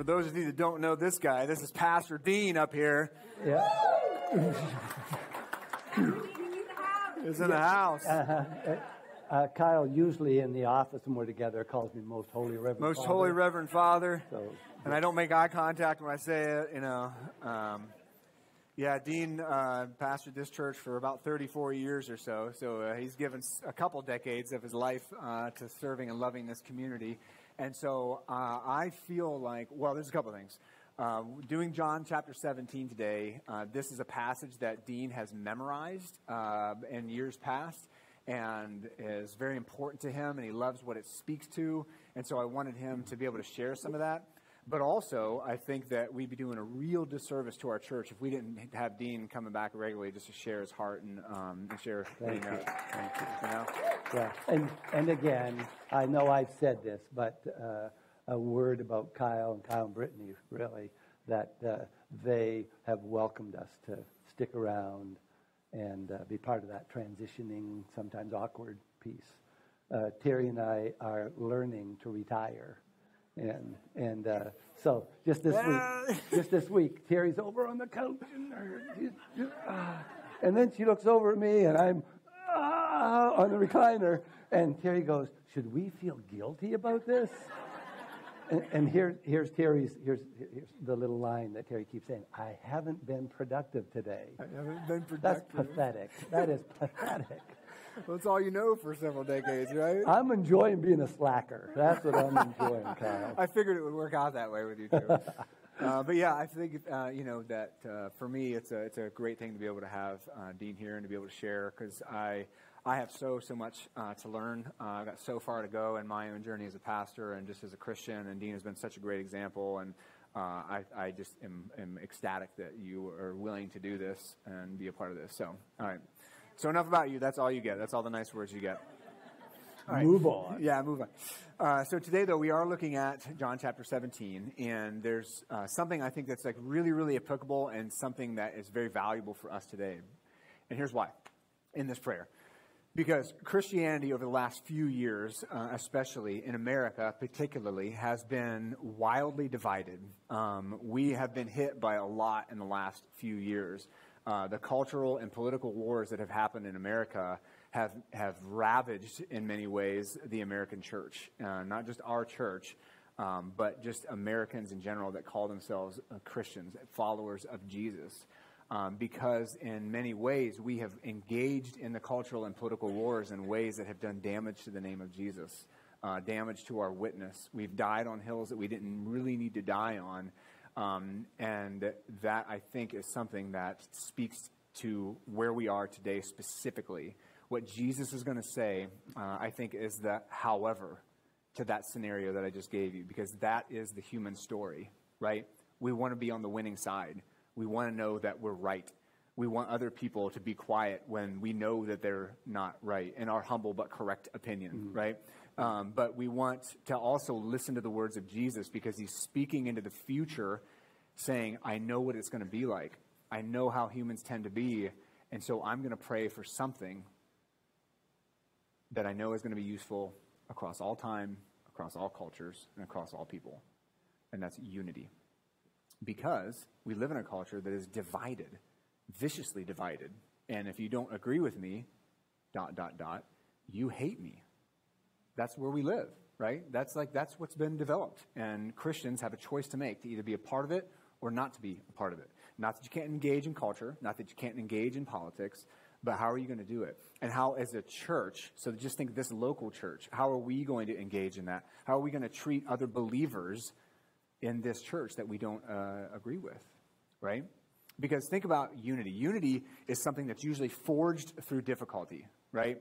for those of you that don't know this guy, this is Pastor Dean up here. Yeah. He's in the house. Uh, uh, Kyle, usually in the office when we're together, calls me Most Holy Reverend. Most Father. Holy Reverend Father. So, And I don't make eye contact when I say it, you know. Um, yeah, Dean uh, pastored this church for about 34 years or so. So uh, he's given a couple decades of his life uh, to serving and loving this community. And so uh, I feel like, well, there's a couple things. Uh, doing John chapter 17 today, uh, this is a passage that Dean has memorized uh, in years past and is very important to him, and he loves what it speaks to. And so I wanted him to be able to share some of that. But also, I think that we'd be doing a real disservice to our church if we didn't have Dean coming back regularly just to share his heart and, um, and share Thank you. knows. Thank you. You know? yeah. And, and again, I know I've said this, but uh, a word about Kyle and Kyle and Brittany, really, that uh, they have welcomed us to stick around and uh, be part of that transitioning, sometimes awkward piece. Uh, Terry and I are learning to retire. And, and uh, so just this week, just this week, Terry's over on the couch and, her- she's just, ah. and then she looks over at me and I'm ah, on the recliner and Terry goes, should we feel guilty about this? And, and here, here's Terry's, here's, here's the little line that Terry keeps saying, I haven't been productive today. I haven't been productive. That's pathetic. That is pathetic. That's all you know for several decades, right? I'm enjoying being a slacker. That's what I'm enjoying, Kyle. I figured it would work out that way with you too. uh, but yeah, I think uh, you know that uh, for me, it's a it's a great thing to be able to have uh, Dean here and to be able to share because I I have so so much uh, to learn. Uh, I've got so far to go in my own journey as a pastor and just as a Christian. And Dean has been such a great example and. Uh, I, I just am, am ecstatic that you are willing to do this and be a part of this. So, all right. So enough about you. That's all you get. That's all the nice words you get. Right. Move on. Yeah, move on. Uh, so today, though, we are looking at John chapter 17, and there's uh, something I think that's like really, really applicable and something that is very valuable for us today. And here's why in this prayer. Because Christianity over the last few years, uh, especially in America particularly, has been wildly divided. Um, we have been hit by a lot in the last few years. Uh, the cultural and political wars that have happened in America have, have ravaged, in many ways, the American church. Uh, not just our church, um, but just Americans in general that call themselves uh, Christians, followers of Jesus um, because in many ways we have engaged in the cultural and political wars in ways that have done damage to the name of Jesus, uh, damage to our witness. We've died on hills that we didn't really need to die on. Um, and that, I think, is something that speaks to where we are today specifically. What Jesus is going to say, uh, I think, is the however to that scenario that I just gave you, because that is the human story, right? We want to be on the winning side. We want to know that we're right. We want other people to be quiet when we know that they're not right, in our humble but correct opinion, right? Um, but we want to also listen to the words of Jesus because he's speaking into the future, saying, I know what it's going to be like. I know how humans tend to be. And so I'm going to pray for something that I know is going to be useful across all time, across all cultures, and across all people. And that's unity because we live in a culture that is divided, viciously divided. And if you don't agree with me, dot, dot, dot, you hate me. That's where we live, right? That's like, that's what's been developed. And Christians have a choice to make to either be a part of it or not to be a part of it. Not that you can't engage in culture, not that you can't engage in politics, but how are you going to do it? And how, as a church, so just think this local church, how are we going to engage in that? How are we going to treat other believers in this church that we don't uh, agree with, right? Because think about unity. Unity is something that's usually forged through difficulty, right?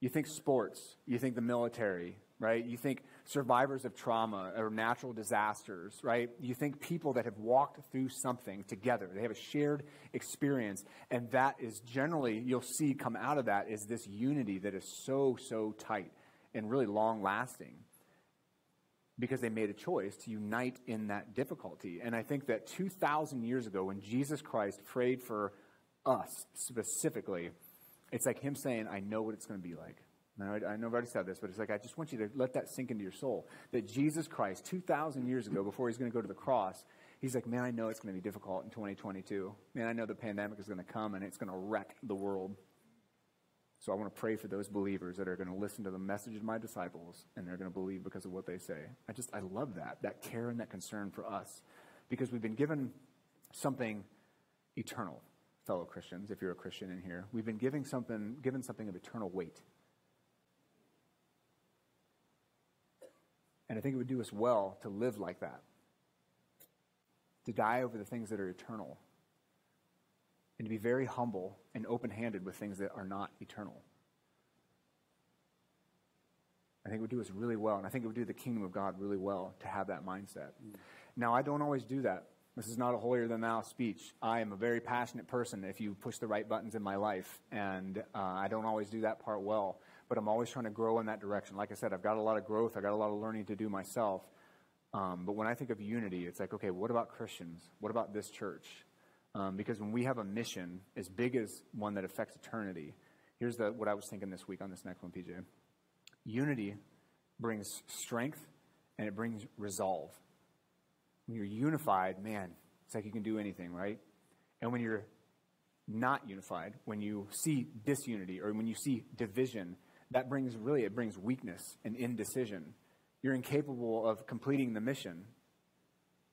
You think sports, you think the military, right? You think survivors of trauma or natural disasters, right? You think people that have walked through something together. They have a shared experience. And that is generally, you'll see come out of that is this unity that is so, so tight and really long lasting because they made a choice to unite in that difficulty. And I think that 2,000 years ago, when Jesus Christ prayed for us specifically, it's like him saying, I know what it's going to be like. Now, I, I know I've already said this, but it's like, I just want you to let that sink into your soul. That Jesus Christ, 2,000 years ago, before he's going to go to the cross, he's like, man, I know it's going to be difficult in 2022. Man, I know the pandemic is going to come and it's going to wreck the world. So I want to pray for those believers that are going to listen to the message of my disciples and they're going to believe because of what they say. I just, I love that, that care and that concern for us because we've been given something eternal, fellow Christians, if you're a Christian in here. We've been giving something, given something of eternal weight. And I think it would do us well to live like that, to die over the things that are eternal, and to be very humble and open handed with things that are not eternal. I think it would do us really well, and I think it would do the kingdom of God really well to have that mindset. Mm. Now, I don't always do that. This is not a holier than thou speech. I am a very passionate person if you push the right buttons in my life, and uh, I don't always do that part well but I'm always trying to grow in that direction. Like I said, I've got a lot of growth, I've got a lot of learning to do myself. Um, but when I think of unity, it's like, okay, what about Christians? What about this church? Um, because when we have a mission as big as one that affects eternity, here's the, what I was thinking this week on this next one, PJ. Unity brings strength and it brings resolve. When you're unified, man, it's like you can do anything, right? And when you're not unified, when you see disunity or when you see division, that brings really, it brings weakness and indecision. You're incapable of completing the mission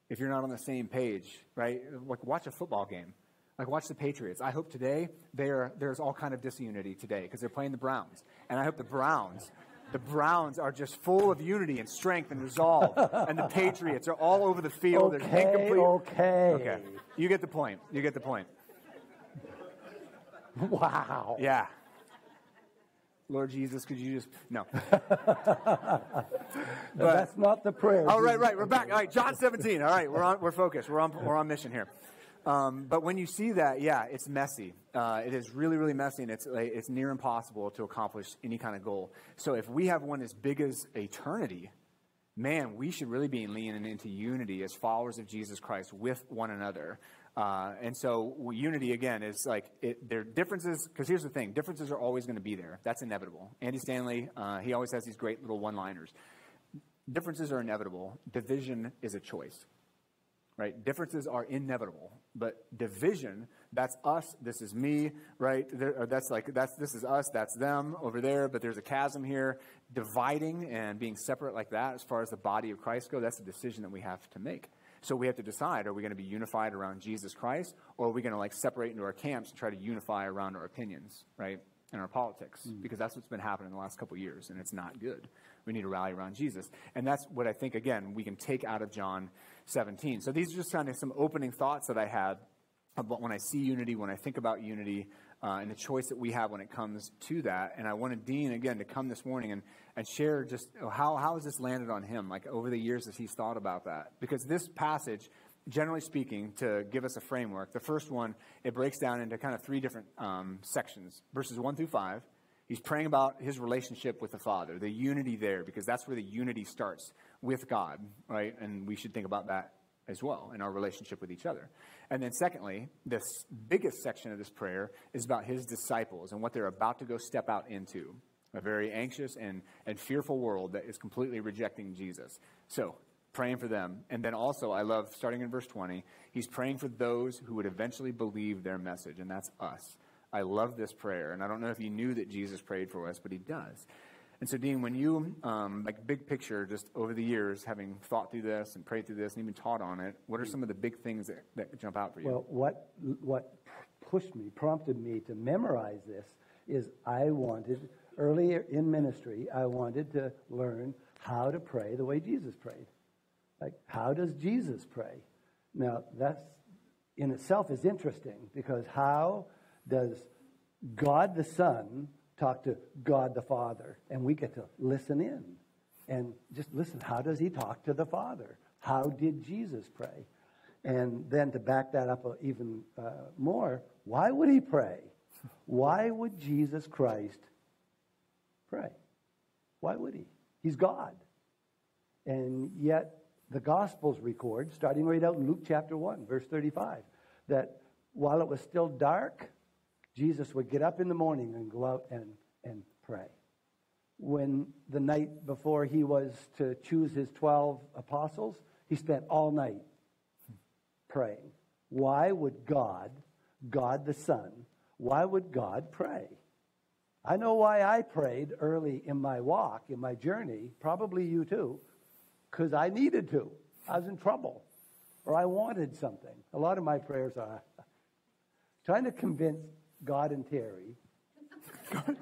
if you're not on the same page, right? Like, watch a football game. Like, watch the Patriots. I hope today there's all kind of disunity today because they're playing the Browns. And I hope the Browns, the Browns are just full of unity and strength and resolve. and the Patriots are all over the field. Okay, incomplete... okay. Okay. You get the point. You get the point. Wow. Yeah. Lord Jesus, could you just no? but, that's not the prayer. All right, right. We're back. All right, John 17. All right, we're on. We're focused. We're on. We're on mission here. Um, but when you see that, yeah, it's messy. Uh, it is really, really messy, and it's it's near impossible to accomplish any kind of goal. So if we have one as big as eternity, man, we should really be leaning into unity as followers of Jesus Christ with one another. Uh, and so unity again is like it, there are differences because here's the thing: differences are always going to be there. That's inevitable. Andy Stanley, uh, he always has these great little one-liners. Differences are inevitable. Division is a choice, right? Differences are inevitable, but division that's us. This is me, right? There, that's like that's this is us. That's them over there. But there's a chasm here. Dividing and being separate like that, as far as the body of Christ go, that's a decision that we have to make. So we have to decide are we going to be unified around Jesus Christ or are we going to like separate into our camps and try to unify around our opinions, right? And our politics mm. because that's what's been happening in the last couple years and it's not good. We need to rally around Jesus. And that's what I think again we can take out of John 17. So these are just kind of some opening thoughts that I had about when I see unity, when I think about unity, uh, and the choice that we have when it comes to that. And I wanted Dean, again, to come this morning and, and share just how, how has this landed on him, like over the years as he's thought about that. Because this passage, generally speaking, to give us a framework, the first one, it breaks down into kind of three different um, sections verses 1 through 5. He's praying about his relationship with the Father, the unity there, because that's where the unity starts with God, right? And we should think about that as well in our relationship with each other. And then, secondly, this biggest section of this prayer is about his disciples and what they're about to go step out into a very anxious and, and fearful world that is completely rejecting Jesus. So, praying for them. And then also, I love starting in verse 20, he's praying for those who would eventually believe their message, and that's us. I love this prayer. And I don't know if you knew that Jesus prayed for us, but he does. And so, Dean, when you, um, like big picture, just over the years, having thought through this and prayed through this and even taught on it, what are some of the big things that, that jump out for you? Well, what, what pushed me, prompted me to memorize this is I wanted, earlier in ministry, I wanted to learn how to pray the way Jesus prayed. Like, how does Jesus pray? Now, that's in itself is interesting because how does God the Son talk to God the Father, and we get to listen in. And just listen, how does he talk to the Father? How did Jesus pray? And then to back that up even uh, more, why would he pray? Why would Jesus Christ pray? Why would he? He's God. And yet, the Gospels record, starting right out in Luke chapter 1, verse 35, that while it was still dark, Jesus would get up in the morning and go out and, and pray. When the night before he was to choose his 12 apostles, he spent all night praying. Why would God, God the Son, why would God pray? I know why I prayed early in my walk, in my journey, probably you too, because I needed to. I was in trouble or I wanted something. A lot of my prayers are trying to convince God and Terry. God,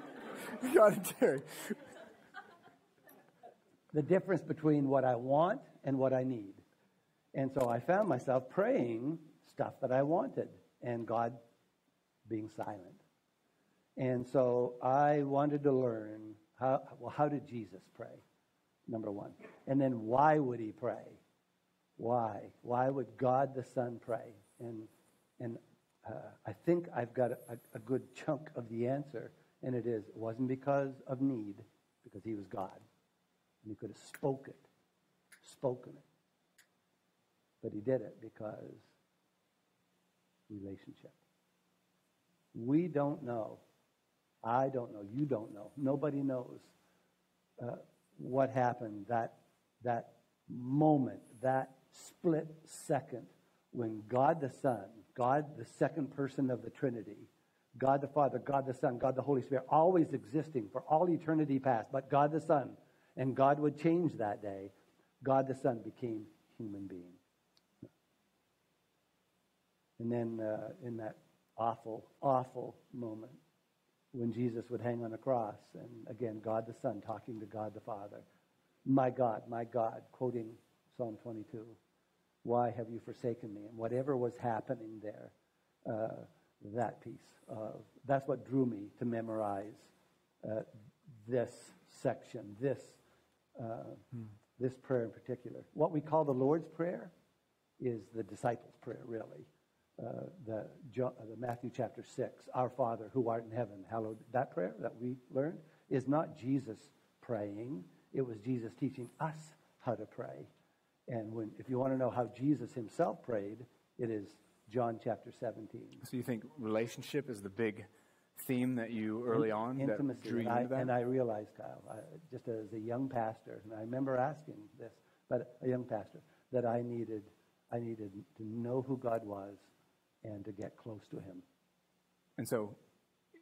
God and Terry. the difference between what I want and what I need. And so I found myself praying stuff that I wanted and God being silent. And so I wanted to learn how, well, how did Jesus pray? Number one. And then why would he pray? Why? Why would God the Son pray? And, and uh, I think I've got a, a good chunk of the answer, and it is it wasn't because of need, because he was God. And he could have spoke it, spoken it. But he did it because relationship. We don't know. I don't know. You don't know. Nobody knows uh, what happened that, that moment, that split second when God the Son, God the second person of the Trinity, God the Father, God the Son, God the Holy Spirit, always existing for all eternity past, but God the Son, and God would change that day, God the Son became human being. And then uh, in that awful, awful moment when Jesus would hang on a cross, and again, God the Son talking to God the Father, My God, my God, quoting Psalm 22, Why have you forsaken me? And whatever was happening there, uh, that piece of that's what drew me to memorize uh, this section, this uh, hmm. this prayer in particular. What we call the Lord's Prayer is the disciples' prayer, really uh, the, uh, the Matthew chapter 6, Our Father who art in heaven, hallowed. That prayer that we learned is not Jesus praying. It was Jesus teaching us how to pray. And when, if you want to know how Jesus himself prayed, it is John chapter 17. So you think relationship is the big theme that you early on intimacy drew you and, I, and I realized, Kyle, I, just as a young pastor, and I remember asking this, but a young pastor, that I needed, I needed to know who God was and to get close to Him. And so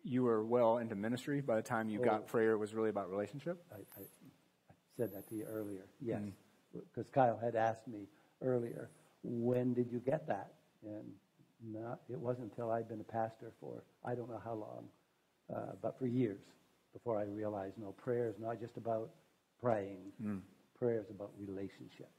you were well into ministry by the time you oh, got prayer was really about relationship? I, I, I said that to you earlier, yes. Mm. Because. Kyle had asked me earlier, when did you get that? And not, it wasn't until I'd been a pastor for I don't know how long, uh, but for years before I realized no, prayer is not just about praying. Mm. Prayer is about relationship.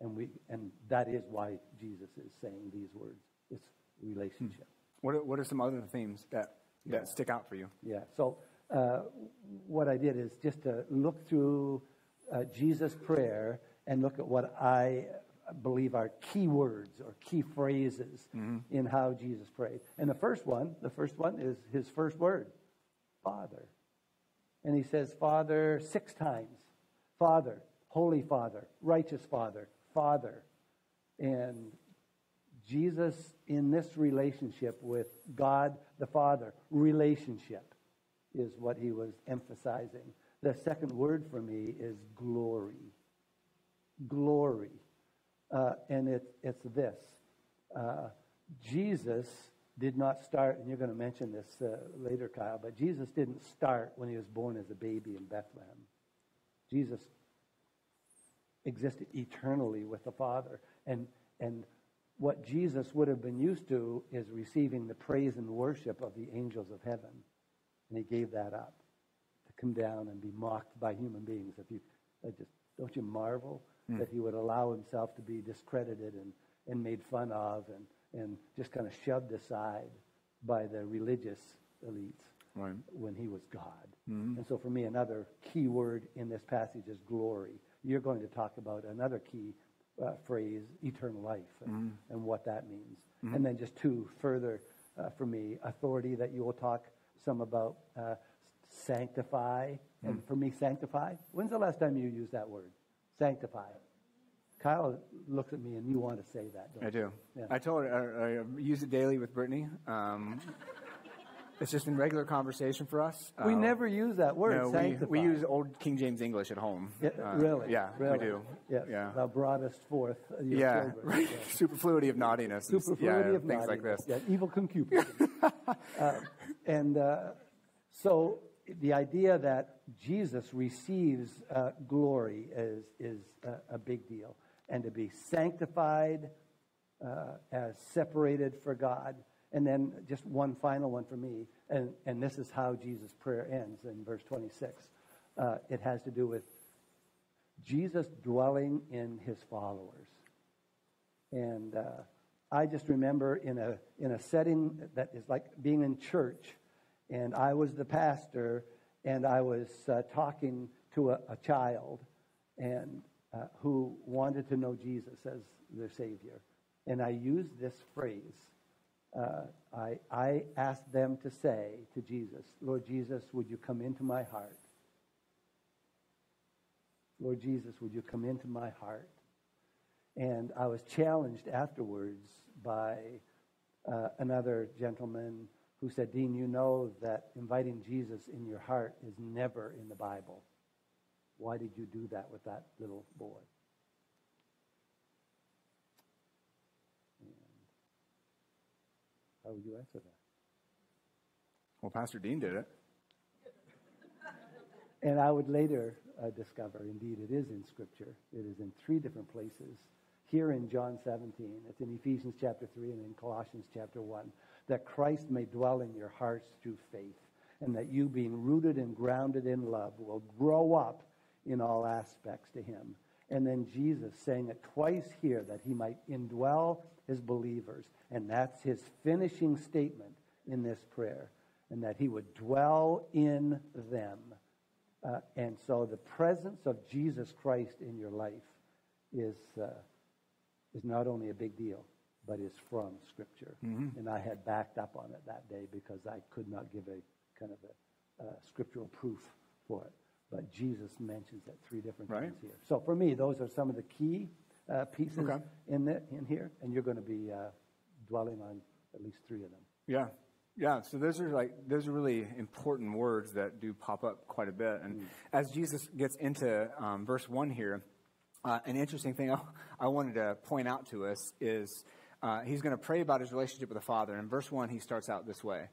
And, we, and that is why Jesus is saying these words. It's relationship. What are, what are some other themes that, that yeah. stick out for you? Yeah. So uh, what I did is just to look through uh, Jesus' prayer and look at what I believe are key words or key phrases mm-hmm. in how Jesus prayed. And the first one, the first one is his first word, Father. And he says, Father, six times. Father, Holy Father, Righteous Father, Father. And Jesus in this relationship with God the Father, relationship is what he was emphasizing. The second word for me is glory. Glory. Uh, and it, it's this uh, Jesus did not start, and you're going to mention this uh, later, Kyle, but Jesus didn't start when he was born as a baby in Bethlehem. Jesus existed eternally with the Father. And, and what Jesus would have been used to is receiving the praise and worship of the angels of heaven. And he gave that up to come down and be mocked by human beings. If you just don't you marvel mm. that he would allow himself to be discredited and, and made fun of and, and just kind of shoved aside by the religious elites. Right. when he was God. And so for me, another key word in this passage is glory. You're going to talk about another key uh, phrase, eternal life, and, and what that means. And then just two further uh, for me, authority that you will talk some about uh, sanctify. And for me, sanctify. When's the last time you used that word? Sanctify. Kyle looks at me and you want to say that. Don't I do. Yeah. I told her I, I use it daily with Brittany. Um, it's just in regular conversation for us. we Uh, never use that word. No, we, sanctify. we use old King James English at home. Yeah, Uh, really? Yeah, really? we do. Yes. Yeah. Thou broughtest forth yeah, children. right. Yeah. Superfluity of naughtiness. Superfluity yeah, of things like this. Yeah, evil concupiscence. uh, and uh, so the idea that Jesus receives uh, glory is, is a, a big deal. And to be sanctified uh, as separated for God. And then just one final one for me, and, and this is how Jesus' prayer ends in verse 26. Uh, it has to do with Jesus dwelling in his followers. And uh, I just remember in a, in a setting that is like being in church, and I was the pastor, and I was uh, talking to a, a child and uh, who wanted to know Jesus as their Savior. And I used this phrase. Uh, I, I asked them to say to Jesus, Lord Jesus, would you come into my heart? Lord Jesus, would you come into my heart? And I was challenged afterwards by uh, another gentleman who said, Dean, you know that inviting Jesus in your heart is never in the Bible. Why did you do that with that little boy? And how would you answer that? Well, Pastor Dean did it. And I would later uh, discover, indeed, it is in Scripture. It is in three different places. Here in John 17, it's in Ephesians chapter 3 and in Colossians chapter 1, that Christ may dwell in your hearts through faith, and that you, being rooted and grounded in love, will grow up in all aspects to Him. And then Jesus saying it twice here that He might indwell His believers. And that's His finishing statement in this prayer, and that He would dwell in them. Uh, and so the presence of Jesus Christ in your life is, uh, is not only a big deal, but is from Scripture. And I had backed up on it that day because I could not give a kind of a uh, scriptural proof for it. But Jesus mentions it three different Right. times here. So for me, those are some of the key uh, pieces Okay. in, the, in here, and you're going to be uh, dwelling on at least three of them. Yeah. Yeah, so those are like those are really important words that do pop up quite a bit. And as Jesus gets into um, verse one here, uh, an interesting thing I, I wanted to point out to us is uh, he's going to pray about his relationship with the Father. And in verse one, he starts out this way.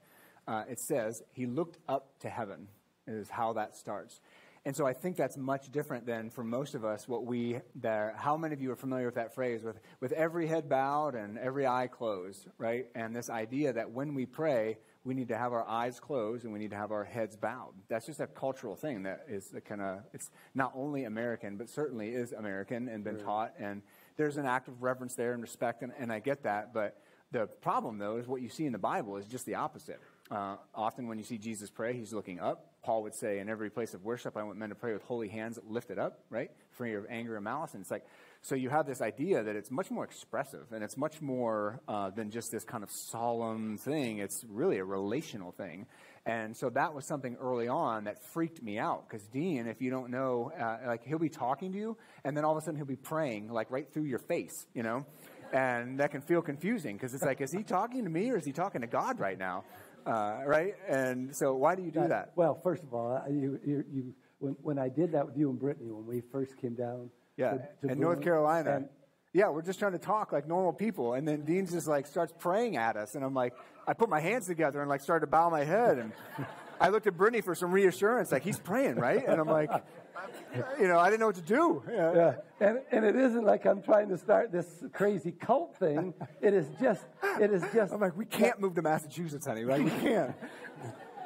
Uh, it says he looked up to heaven. Is how that starts. And so I think that's much different than for most of us what we there how many of you are familiar with that phrase with with every head bowed and every eye closed, right? And this idea that when we pray, we need to have our eyes closed and we need to have our heads bowed. That's just a cultural thing that is kind of it's not only American, but certainly is American and been taught and there's an act of reverence there and respect and, and I get that, but the problem though is what you see in the Bible is just the opposite. Uh, often when you see Jesus pray, he's looking up. Paul would say, in every place of worship, I want men to pray with holy hands lifted up, right? Free of anger and malice. And it's like, so you have this idea that it's much more expressive and it's much more uh, than just this kind of solemn thing. It's really a relational thing. And so that was something early on that freaked me out because Dean, if you don't know, uh, like he'll be talking to you and then all of a sudden he'll be praying like right through your face, you know? And that can feel confusing because it's like, is he talking to me or is he talking to God right now? Uh, right? And so why do you do that? Well, first of all, you, you, you, when, when I did that with you and Brittany, when we first came down Yeah, to, to in North Carolina. and- yeah, we're just trying to talk like normal people, and then Dean just like starts praying at us, and I'm like, I put my hands together and like started to bow my head, and I looked at Brittany for some reassurance, like he's praying, right? And I'm like, you know, I didn't know what to do. Yeah. Yeah, and, and it isn't like I'm trying to start this crazy cult thing. It is just, it is just. I'm like, we can't move to Massachusetts, honey, right? We can't.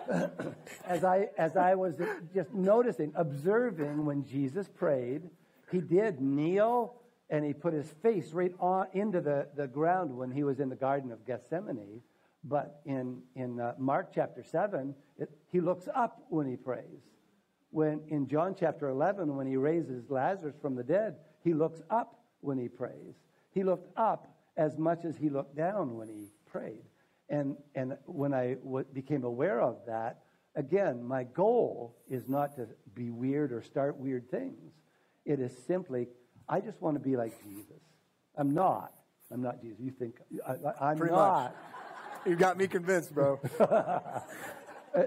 as I as I was just noticing, observing when Jesus prayed, he did kneel and he put his face right on into the, the ground when he was in the Garden of Gethsemane. But in, in uh, Mark chapter 7, it, he looks up when he prays. When in John chapter 11, when he raises Lazarus from the dead, he looks up when he prays. He looked up as much as he looked down when he prayed. And, and when I w- became aware of that, again, my goal is not to be weird or start weird things. It is simply, I just want to be like Jesus. I'm not. I'm not Jesus. You think I, am not. Much. You got me convinced, bro. Uh,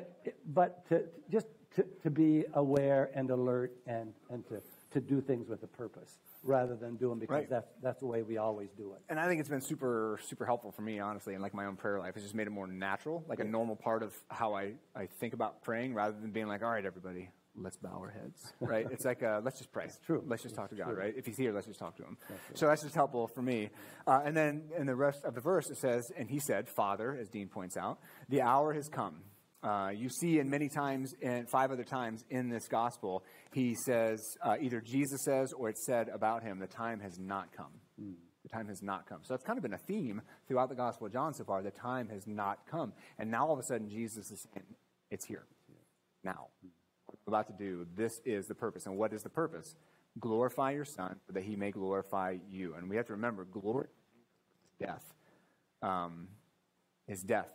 but to, just to, to be aware and alert and, and to, to do things with a purpose rather than do them because right. that's, that's the way we always do it. And I think it's been super, super helpful for me, honestly, in like my own prayer life. It's just made it more natural, like a normal part of how I, I think about praying rather than being like, all right, everybody, let's bow our heads, right? it's like, uh, let's just pray. It's true. Let's just it's talk to God, true. right? If he's here, let's just talk to him. That's so that's just helpful for me. Uh, and then in the rest of the verse, it says, and he said, Father, as Dean points out, the hour has come. Uh, you see in many times, and five other times in this gospel, he says, uh, either Jesus says or it's said about him, the time has not come. Mm. The time has not come. So that's kind of been a theme throughout the Gospel of John so far. The time has not come. And now all of a sudden, Jesus is saying, it's here. Now. Mm about to do, this is the purpose. And what is the purpose? Glorify your Son, so that he may glorify you. And we have to remember, glory, is death. Um, his death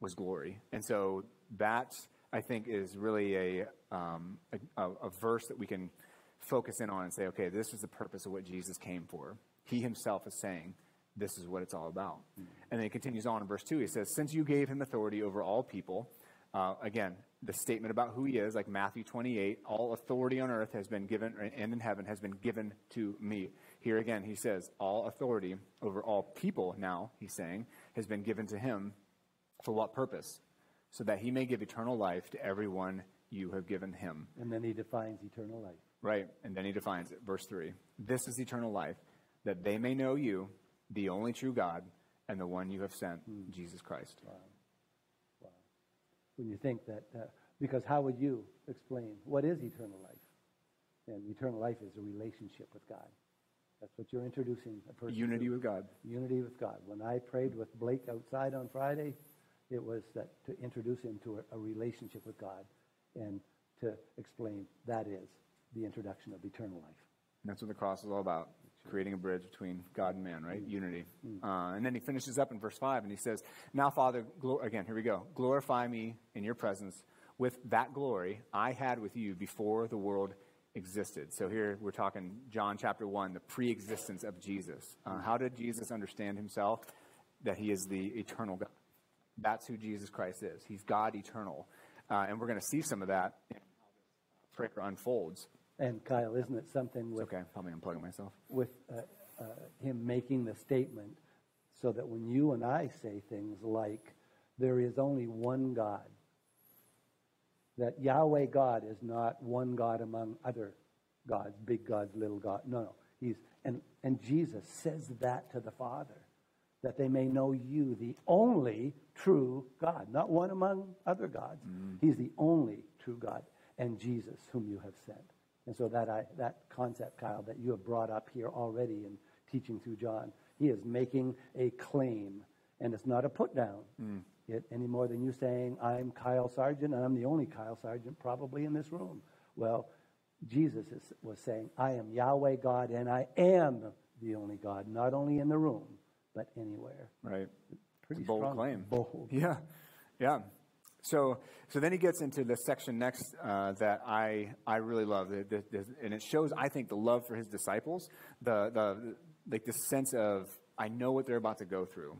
was glory. And so that, I think, is really a, um, a, a verse that we can focus in on and say, okay, this is the purpose of what Jesus came for. He himself is saying, this is what it's all about. And then he continues on in verse 2. He says, Since you gave him authority over all people, uh, again, the statement about who he is, like Matthew 28, all authority on earth has been given, and in heaven has been given to me. Here again, he says, all authority over all people now, he's saying, has been given to him. For what purpose? So that he may give eternal life to everyone you have given him. And then he defines eternal life. Right, and then he defines it. Verse 3 This is eternal life, that they may know you, the only true God, and the one you have sent, hmm. Jesus Christ. Wow when you think that, uh, because how would you explain what is eternal life? And eternal life is a relationship with God. That's what you're introducing a person Unity to. with God. Unity with God. When I prayed with Blake outside on Friday, it was that to introduce him to a, a relationship with God and to explain that is the introduction of eternal life. And that's what the cross is all about creating a bridge between God and man, right? Mm. Unity. Mm. Uh, and then he finishes up in verse 5 and he says, Now, Father, glo- again, here we go. Glorify me in your presence with that glory I had with you before the world existed. So here we're talking John chapter 1, the pre existence of Jesus. Uh, mm. how did Jesus understand himself? That he is the eternal God. That's who Jesus Christ is. He's God eternal. Uh, and we're going to see some of that in how this prayer unfolds. And Kyle, isn't it something with, it's okay, help me unplugging myself. With uh, uh, him making the statement so that when you and I say things like, there is only one God, that Yahweh God is not one God among other gods, big gods, little gods. No, no. He's, and, and Jesus says that to the Father, that they may know you, the only true God, not one among other gods. Mm. He's the only true God, and Jesus, whom you have sent. And so that, I, that concept, Kyle, that you have brought up here already in teaching through John, he is making a claim, and it's not a put down. Mm. It, any more than you saying, I'm Kyle Sargent, and I'm the only Kyle Sargent probably in this room. Well, Jesus is, was saying, I am Yahweh God, and I am the only God, not only in the room, but anywhere. Right. Pretty bold strong. claim. Bold. Yeah. Yeah. So, so then he gets into the section next uh, that I, I really love, the, the, the, and it shows, I think, the love for his disciples, the, the, like the sense of, I know what they're about to go through.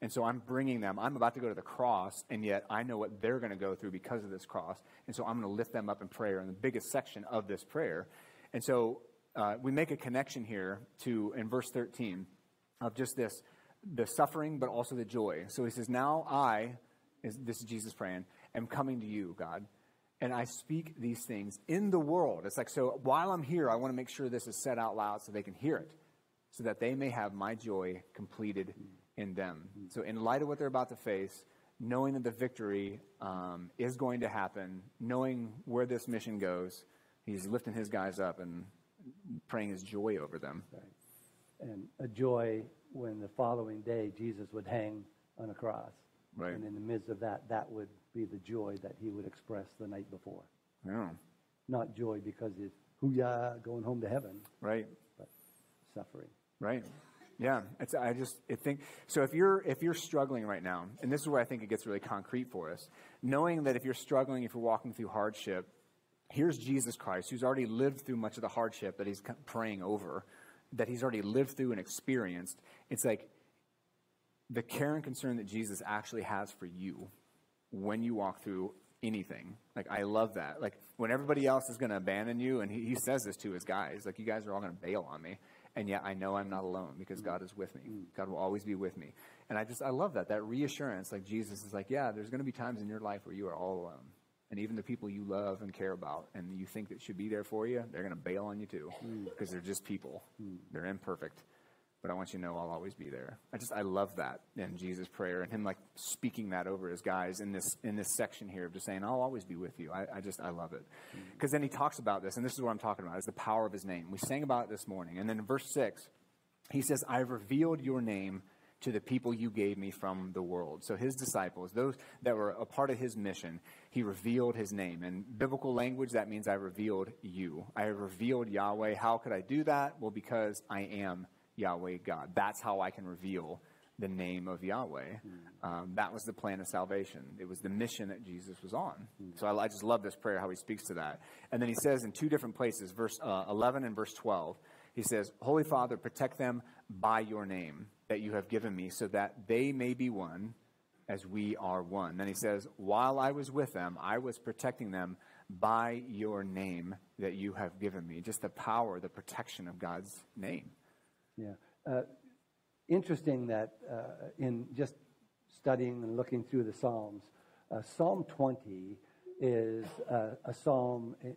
And so I'm bringing them. I'm about to go to the cross, and yet I know what they're going to go through because of this cross. And so I'm going to lift them up in prayer in the biggest section of this prayer. And so uh, we make a connection here to, in verse 13, of just this, the suffering, but also the joy. So he says, Now I, is, this is Jesus praying, am coming to you, God. And I speak these things in the world. It's like, so while I'm here, I want to make sure this is said out loud so they can hear it, so that they may have my joy completed in them. So, in light of what they're about to face, knowing that the victory um, is going to happen, knowing where this mission goes, he's lifting his guys up and praying his joy over them. Right. And a joy when the following day Jesus would hang on a cross Right. And in the midst of that, that would be the joy that he would express the night before. Yeah. Not joy because it's hoo-yah, going home to heaven, Right. but suffering. Right. Yeah. It's, I just I think so. If you're if you're struggling right now, and this is where I think it gets really concrete for us, knowing that if you're struggling, if you're walking through hardship, here's Jesus Christ, who's already lived through much of the hardship that he's praying over, that he's already lived through and experienced. It's like the care and concern that Jesus actually has for you when you walk through anything. Like, I love that. Like, when everybody else is going to abandon you, and he, he says this to his guys, like, you guys are all going to bail on me. And yet I know I'm not alone because mm. God is with me. Mm. God will always be with me. And I just, I love that, that reassurance. Like, Jesus is like, yeah, there's going to be times in your life where you are all alone. And even the people you love and care about and you think that should be there for you, they're going to bail on you too mm. because they're just people. They're imperfect but I want you to know I'll always be there. I just I love that in Jesus' prayer and him like speaking that over his guys in this in this section here of just saying I'll always be with you. I, I just I love it mm-hmm. because then he talks about this and this is what I'm talking about is the power of his name. We sang about it this morning and then in verse six he says I've revealed your name to the people you gave me from the world. So his disciples, those that were a part of his mission, he revealed his name. In biblical language, that means I revealed you. I revealed Yahweh. How could I do that? Well, because I am Yahweh God. That's how I can reveal the name of Yahweh. Um, that was the plan of salvation. It was the mission that Jesus was on. So I, I just love this prayer, how he speaks to that. And then he says in two different places, verse uh, 11 and verse 12, he says, Holy Father, protect them by your name that you have given me, so that they may be one as we are one. Then he says, While I was with them, I was protecting them by your name that you have given me. Just the power, the protection of God's name. Yeah. Uh, interesting that uh, in just studying and looking through the Psalms, uh, Psalm 20 is uh, a psalm uh,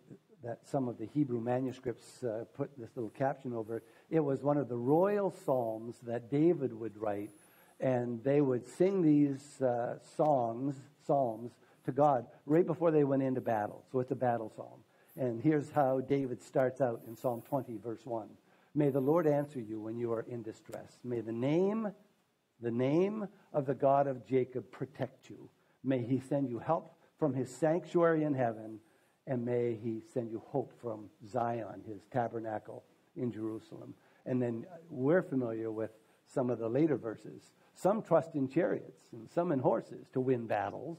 that some of the Hebrew manuscripts uh, put this little caption over it. It was one of the royal psalms that David would write, and they would sing these songs, psalms, to God right before they went into battle. So it's a battle psalm. And here's how David starts out in Psalm 20, verse 1. May the Lord answer you when you are in distress. May the name, the name of the God of Jacob protect you. May he send you help from his sanctuary in heaven, and may he send you hope from Zion, his tabernacle in Jerusalem. And then we're familiar with some of the later verses. Some trust in chariots and some in horses to win battles,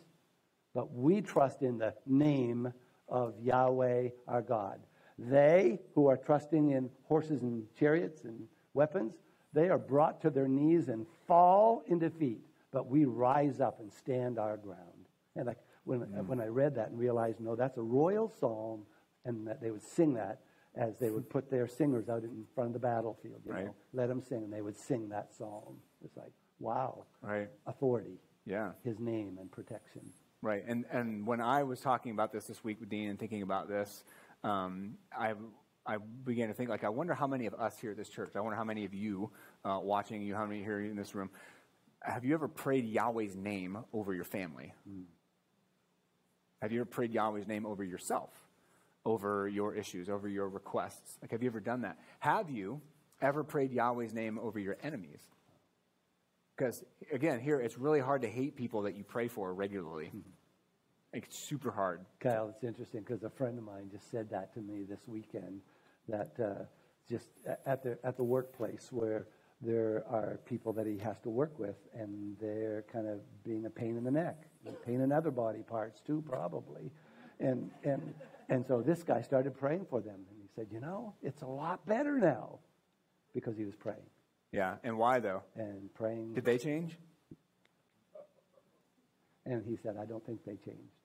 but we trust in the name of Yahweh our God. They who are trusting in horses and chariots and weapons, they are brought to their knees and fall in defeat, but we rise up and stand our ground. And like when, mm. when I read that and realized, no, that's a royal psalm, and that they would sing that as they would put their singers out in front of the battlefield, you right. know, let them sing, and they would sing that psalm. It's like, wow, right. authority, yeah, his name and protection. Right, and and when I was talking about this this week with Dean and thinking about this, um, I, I began to think, like, I wonder how many of us here at this church, I wonder how many of you uh, watching, you, how many here in this room, have you ever prayed Yahweh's name over your family? Mm. Have you ever prayed Yahweh's name over yourself, over your issues, over your requests? Like, have you ever done that? Have you ever prayed Yahweh's name over your enemies? Because, again, here, it's really hard to hate people that you pray for regularly. Mm-hmm. It's super hard. Kyle, it's interesting because a friend of mine just said that to me this weekend. That uh, just at the at the workplace where there are people that he has to work with, and they're kind of being a pain in the neck, pain in other body parts too, probably. And and and so this guy started praying for them, and he said, you know, it's a lot better now, because he was praying. Yeah, and why though? And praying. Did they change? And he said, I don't think they changed.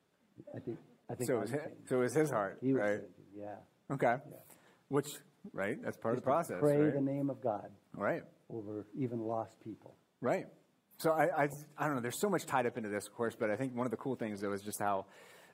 I think. I think. So it was his, so it was his heart. He was right? changing. Yeah. Okay. Yeah. Which right? That's part Just of the process. Pray right? the name of God. Right. Over even lost people. Right. So I, I, I don't know. There's so much tied up into this, of course, but I think one of the cool things though is just how.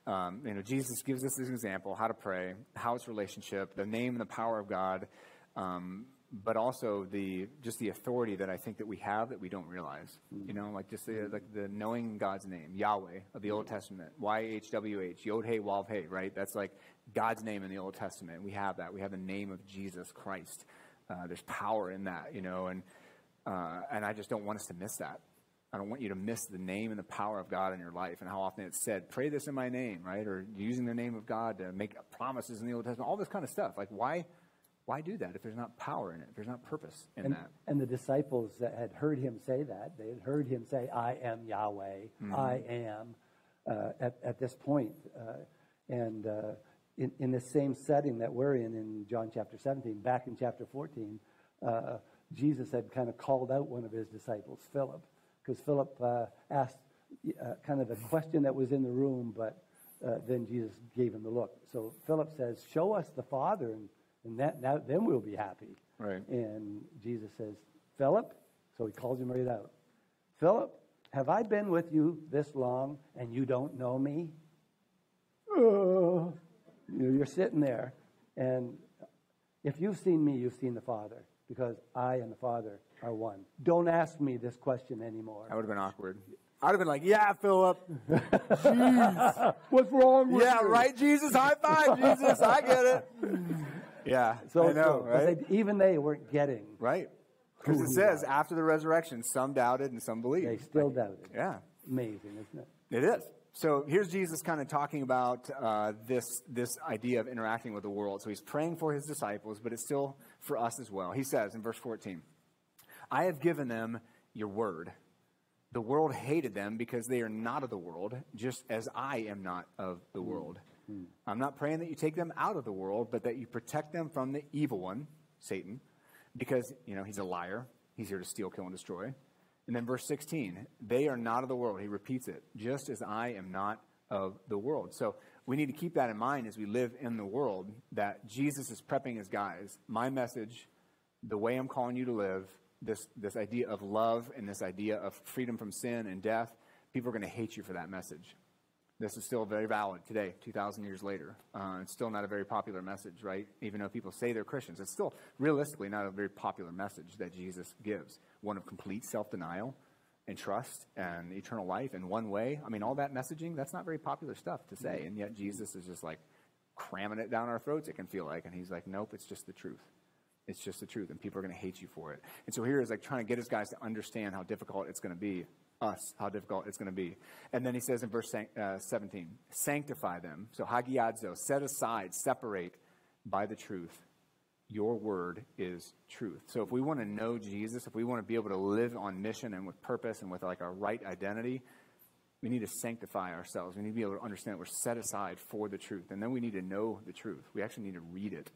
Um, you know, Jesus gives us this example, how to pray, how it's relationship, the name and the power of God, um, but also the just the authority that I think that we have that we don't realize. Mm-hmm. You know, like just the like the knowing God's name, Yahweh of the Old Testament, Y H W H, Yod Hey Wav Hey, right? That's like God's name in the Old Testament. We have that. We have the name of Jesus Christ. Uh, there's power in that, you know, and uh, and I just don't want us to miss that. I don't want you to miss the name and the power of God in your life and how often it's said, pray this in my name, right? Or using the name of God to make promises in the Old Testament, all this kind of stuff. Like, why, why do that if there's not power in it, if there's not purpose in and, that? and the disciples that had heard him say that, they had heard him say, I am Yahweh, Mm-hmm. I am, uh, at, at this point. Uh, and uh, in, in the same setting that we're in in John chapter 17, back in chapter 14, uh, Jesus had kind of called out one of his disciples, Philip, because Philip uh, asked uh, kind of the question that was in the room, but uh, then Jesus gave him the look. So Philip says, Show us the Father, and, and that, now, then we'll be happy. Right. And Jesus says, Philip, so he calls him right out. Philip, have I been with you this long and you don't know me? Uh, you're sitting there, and if you've seen me, you've seen the Father, because I and the Father are one. Don't ask me this question anymore. That would have been awkward. I'd have been like, yeah, Philip. What's wrong with Yeah, you? Yeah, right, Jesus. High five, Jesus. I get it. Yeah, So, I know, right? they- even they weren't getting. Right. Because it says after the resurrection, some doubted and some believed. They still doubted. Yeah, Amazing, isn't it? it is. So here's Jesus kind of talking about uh, this, this idea of interacting with the world. So he's praying for his disciples, but it's still for us as well. He says in verse 14, I have given them your word. The world hated them because they are not of the world, just as I am not of the world. I'm not praying that you take them out of the world, but that you protect them from the evil one, Satan, because, you know, he's a liar. He's here to steal, kill, and destroy. And then verse 16, they are not of the world. He repeats it, just as I am not of the world. So we need to keep that in mind as we live in the world that Jesus is prepping his guys. My message, the way I'm calling you to live, this, this idea of love and this idea of freedom from sin and death, people are going to hate you for that message. This is still very valid today, 2,000 years later. Uh, it's still not a very popular message, right? Even though people say they're Christians, it's still realistically not a very popular message that Jesus gives. One of complete self denial and trust and eternal life in one way. I mean, all that messaging, that's not very popular stuff to say. And yet Jesus is just like cramming it down our throats, it can feel like. And he's like, nope, it's just the truth. It's just the truth, and people are going to hate you for it. And so here is like trying to get his guys to understand how difficult it's going to be, us, how difficult it's going to be. And then he says in verse uh, 17, sanctify them. So hagiadzo, set aside, separate by the truth. Your word is truth. So if we want to know Jesus, if we want to be able to live on mission and with purpose and with like a right identity, we need to sanctify ourselves. We need to be able to understand we're set aside for the truth. And then we need to know the truth. We actually need to read it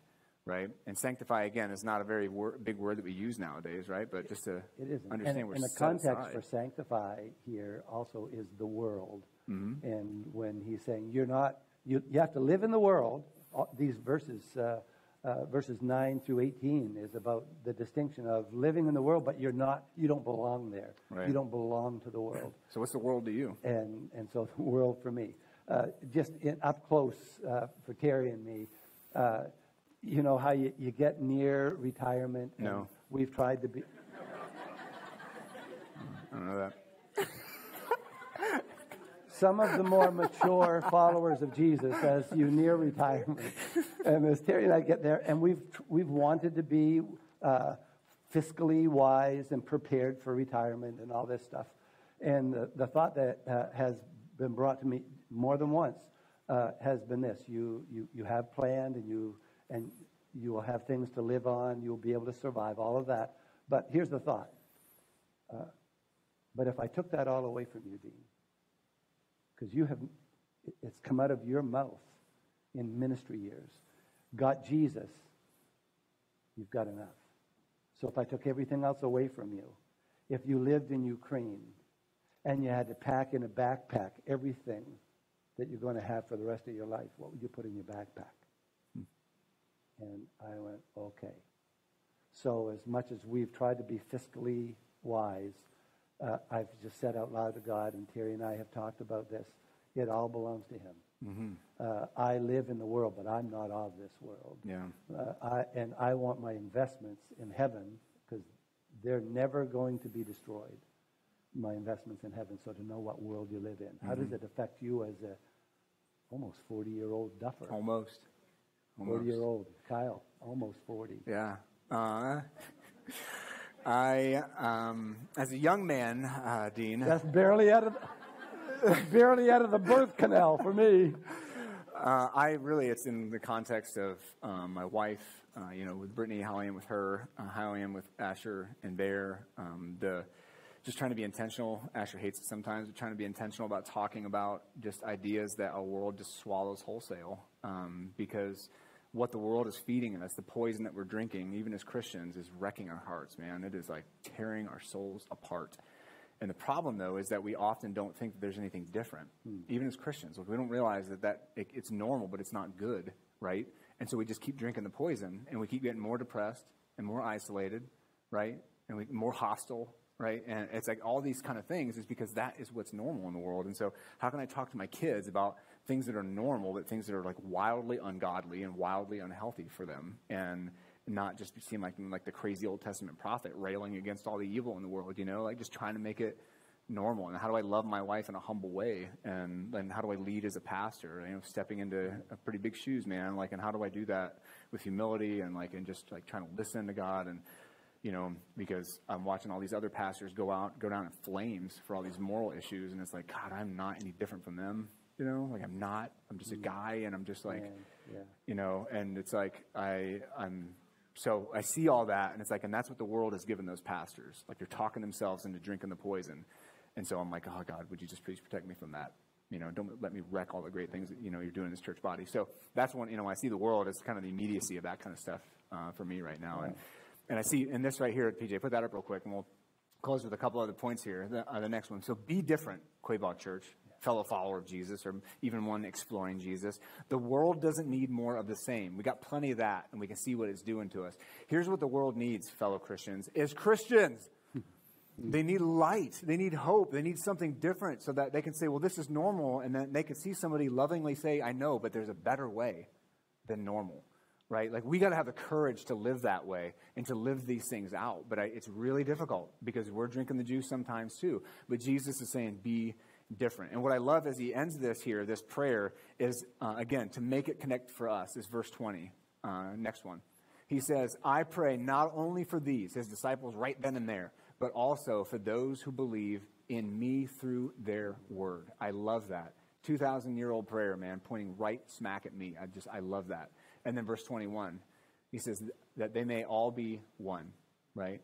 right? And sanctify again is not a very wor- big word that we use nowadays, right? But just to It isn't. understand and, we're and the context for sanctify here also is the world. Mm-hmm. And when he's saying you're not, you, you have to live in the world. All, these verses, uh, uh, verses nine through eighteen, is about the distinction of living in the world, but you're not, you don't belong there. Right. You don't belong to the world. So what's the world to you? And and so the world for me, uh, just in, up close uh, for Terry and me. You know how you, you get near retirement. and No. We've tried to be. I don't know that. some of the more mature followers of Jesus as you near retirement. And as Terry and I get there, and we've, we've wanted to be uh, fiscally wise and prepared for retirement and all this stuff. And the, the thought that uh, has been brought to me more than once uh, has been this you, you, you have planned and you, and you will have things to live on, you'll be able to survive, all of that. But here's the thought. Uh, but if I took that all away from you, Dean, because you have it's come out of your mouth in ministry years got jesus you've got enough so if i took everything else away from you if you lived in ukraine and you had to pack in a backpack everything that you're going to have for the rest of your life what would you put in your backpack and i went okay so as much as we've tried to be fiscally wise uh, I've just said out loud to God, and Terry and I have talked about this. It all belongs to Him. Uh, I live in the world, but I'm not of this world. Yeah. Uh, I, and I want my investments in heaven because they're never going to be destroyed. My investments in heaven. So to know what world you live in, how does it affect you as a almost 40 year old duffer? Almost. 40 year old Kyle, almost 40. Yeah. Uh, I, um, as a young man, uh, Dean, That's barely out of the, barely out of the birth canal for me. uh, I really, it's in the context of um, my wife, uh, you know, with Brittany, how I am with her, uh, how I am with Asher and Bear, um, the just trying to be intentional. Asher hates it sometimes, but trying to be intentional about talking about just ideas that our world just swallows wholesale. Um, because what the world is feeding us, the poison that we're drinking, even as Christians, is wrecking our hearts, man. It is like tearing our souls apart. And the problem, though, is that we often don't think that there's anything different, hmm. even as Christians. Like, we don't realize that, that it, it's normal, but it's not good, right? And so we just keep drinking the poison, and we keep getting more depressed and more isolated, right? And we more hostile, right? And it's like all these kind of things is because that is what's normal in the world. And so, how can I talk to my kids about things that are normal, but things that are like wildly ungodly and wildly unhealthy for them, and not just seem like like the crazy Old Testament prophet railing against all the evil in the world, you know, like just trying to make it normal. And how do I love my wife in a humble way? And then how do I lead as a pastor? You know, stepping into pretty big shoes, man. Like, and how do I do that with humility and like, and just like trying to listen to God and you know, because I'm watching all these other pastors go out, go down in flames for all these moral issues, and it's like, God, I'm not any different from them. You know, like I'm not. I'm just a guy, and I'm just like, yeah. you know, and it's like I, I'm. So I see all that, and it's like, and that's what the world has given those pastors. Like they're talking themselves into drinking the poison, and so I'm like, oh God, would you just please protect me from that? You know, don't let me wreck all the great things that you know you're doing in this church body. So that's one. You know, when I see the world, it's kind of the immediacy of that kind of stuff uh, for me right now, and. And I see in this right here, at PJ, put that up real quick, and we'll close with a couple other points here. The, uh, the next one. So be different, Quaboag Church, fellow follower of Jesus, or even one exploring Jesus. The world doesn't need more of the same. We got plenty of that, and we can see what it's doing to us. Here's what the world needs, fellow Christians, is Christians. Hmm. They need light. They need hope. They need something different so that they can say, well, this is normal. And then they can see somebody lovingly say, I know, but there's a better way than normal right? Like we got to have the courage to live that way and to live these things out. But I, it's really difficult because we're drinking the juice sometimes too. But Jesus is saying, be different. And what I love as he ends this here, this prayer, is uh, again, to make it connect for us, is verse 20. Uh, next one. He says, I pray not only for these, his disciples, right then and there, but also for those who believe in me through their word. I love that. 2,000 year old prayer, man, pointing right smack at me. I just, I love that. And then verse 21, he says that they may all be one, right?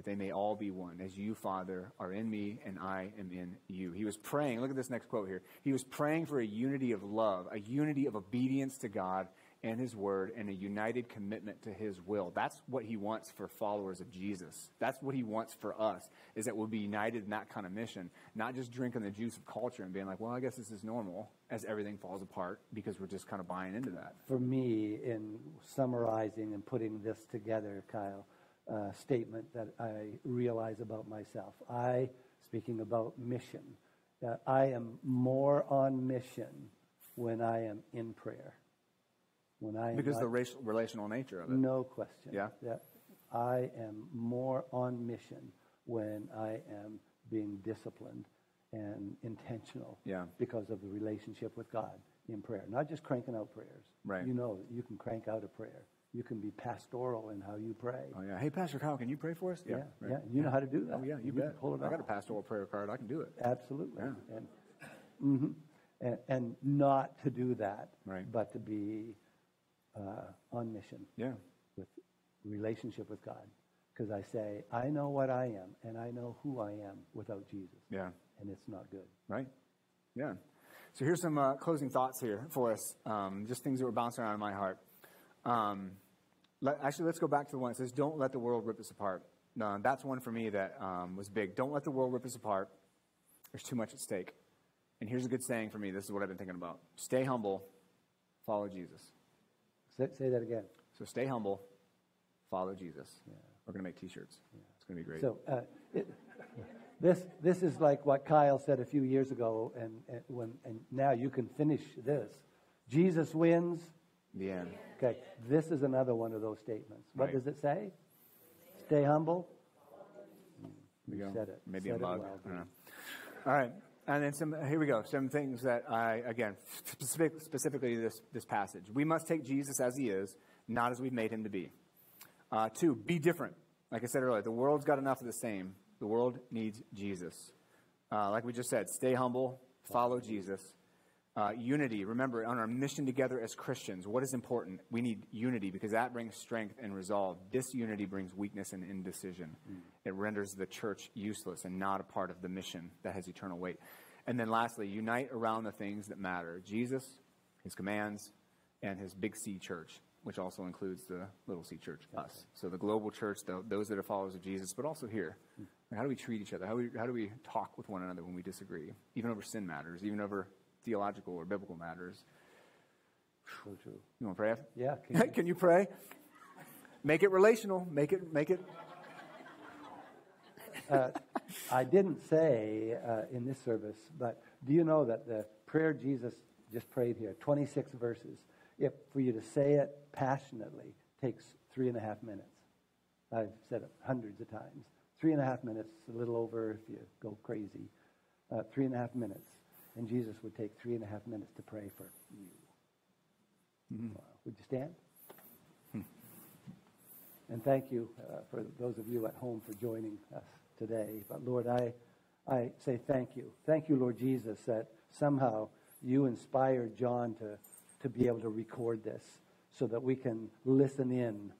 That they may all be one, as you, Father, are in me and I am in you. He was praying, look at this next quote here. He was praying for a unity of love, a unity of obedience to God and his word, and a united commitment to his will. That's what he wants for followers of Jesus. That's what he wants for us, is that we'll be united in that kind of mission, not just drinking the juice of culture and being like, well, I guess this is normal as everything falls apart because we're just kind of buying into that. For me, in summarizing and putting this together, Kyle, uh, statement that I realize about myself. I, speaking about mission, uh, I am more on mission when I am in prayer. When I Because not- the racial, relational nature of it. no question. Yeah. That I am more on mission when I am being disciplined and intentional. Yeah. Because of the relationship with God in prayer. Not just cranking out prayers. Right. You know that you can crank out a prayer. You can be pastoral in how you pray. Oh, yeah. Hey, Pastor Kyle, can you pray for us? yeah, right. yeah. You know how to do that. Oh, yeah, you, can bet. Pull it I got a pastoral prayer card. I can do it. Absolutely. Yeah. And, mhm. and, and not to do that, Right. but to be uh, on mission Yeah. with relationship with God. Because I say, I know what I am, and I know who I am without Jesus, Yeah. and it's not good. Right? Yeah. So here's some uh, closing thoughts here for us. Um, just things that were bouncing around in my heart. Um, let, actually, let's go back to the one that says, "Don't let the world rip us apart." No, that's one for me that um, was big. Don't let the world rip us apart. There's too much at stake. And here's a good saying for me. This is what I've been thinking about: Stay humble, follow Jesus. Say, say that again. So stay humble, follow Jesus. We're gonna make T-shirts. It's gonna be great. So uh, it, this this is like what Kyle said a few years ago, and, and when and now you can finish this. Jesus wins. the end. Okay, this is another one of those statements. What Right. does it say? Stay humble. There you You go. said it. Maybe Said a it well, I don't know. All right. And then some, here we go. Some things that I, again, specific, specifically this, this passage. We must take Jesus as he is, not as we've made him to be. Uh, two, be different. Like I said earlier, the world's got enough of the same. The world needs Jesus. Uh, like we just said, stay humble, follow Jesus. Uh, unity, remember, on our mission together as Christians, what is important? We need unity because that brings strength and resolve. Disunity brings weakness and indecision. Mm. It renders the church useless and not a part of the mission that has eternal weight. And then lastly, unite around the things that matter Jesus, his commands, and his big C church, which also includes the little c church, us. So the global church, the, those that are followers of Jesus, but also here. How do we treat each other? How, we, how do we talk with one another when we disagree? Even over sin matters, even over theological or biblical matters. So true. You want to pray? Yeah. Can you, can you pray? Make it relational. Make it. Make it. Uh, I didn't say uh, in this service, but do you know that the prayer Jesus just prayed here, 26 verses, if for you to say it passionately takes three and a half minutes. I've said it hundreds of times. Three and a half minutes, a little over if you go crazy. Uh, three and a half minutes. And Jesus would take three and a half minutes to pray for you. Mm-hmm. Uh, would you stand? And thank you uh, for those of you at home for joining us today. But Lord, I, I say thank you. Thank you, Lord Jesus, that somehow you inspired John to, to be able to record this so that we can listen in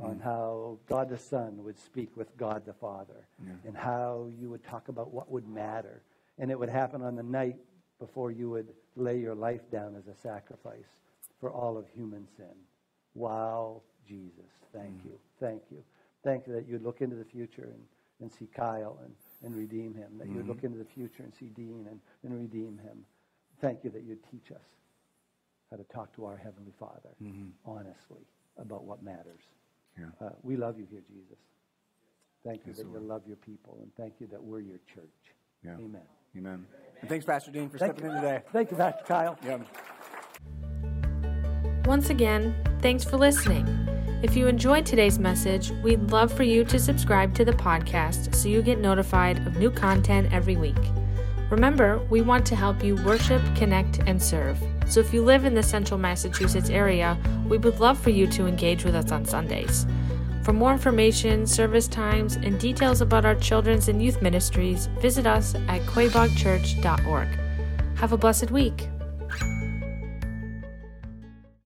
on mm. how God the Son would speak with God the Father yeah. and how you would talk about what would matter. And it would happen on the night before you would lay your life down as a sacrifice for all of human sin. Wow, Jesus. Thank mm. you. Thank you. Thank you that you'd look into the future and, and see Kyle and, and redeem him, that mm-hmm. you'd look into the future and see Dean and, and redeem him. Thank you that you'd teach us how to talk to our Heavenly Father mm-hmm. honestly about what matters. Yeah. Uh, we love you here, Jesus. Thank you yes, that Lord. you love your people, and thank you that we're your church. Yeah. Amen. Amen. And thanks, Pastor Dean, for thank stepping you. in today. Thank you, Pastor Kyle. Yeah. Once again, thanks for listening. If you enjoyed today's message, we'd love for you to subscribe to the podcast so you get notified of new content every week. Remember, we want to help you worship, connect, and serve. So if you live in the central Massachusetts area, we would love for you to engage with us on Sundays. For more information, service times, and details about our children's and youth ministries, visit us at quaboagchurch.org. Have a blessed week.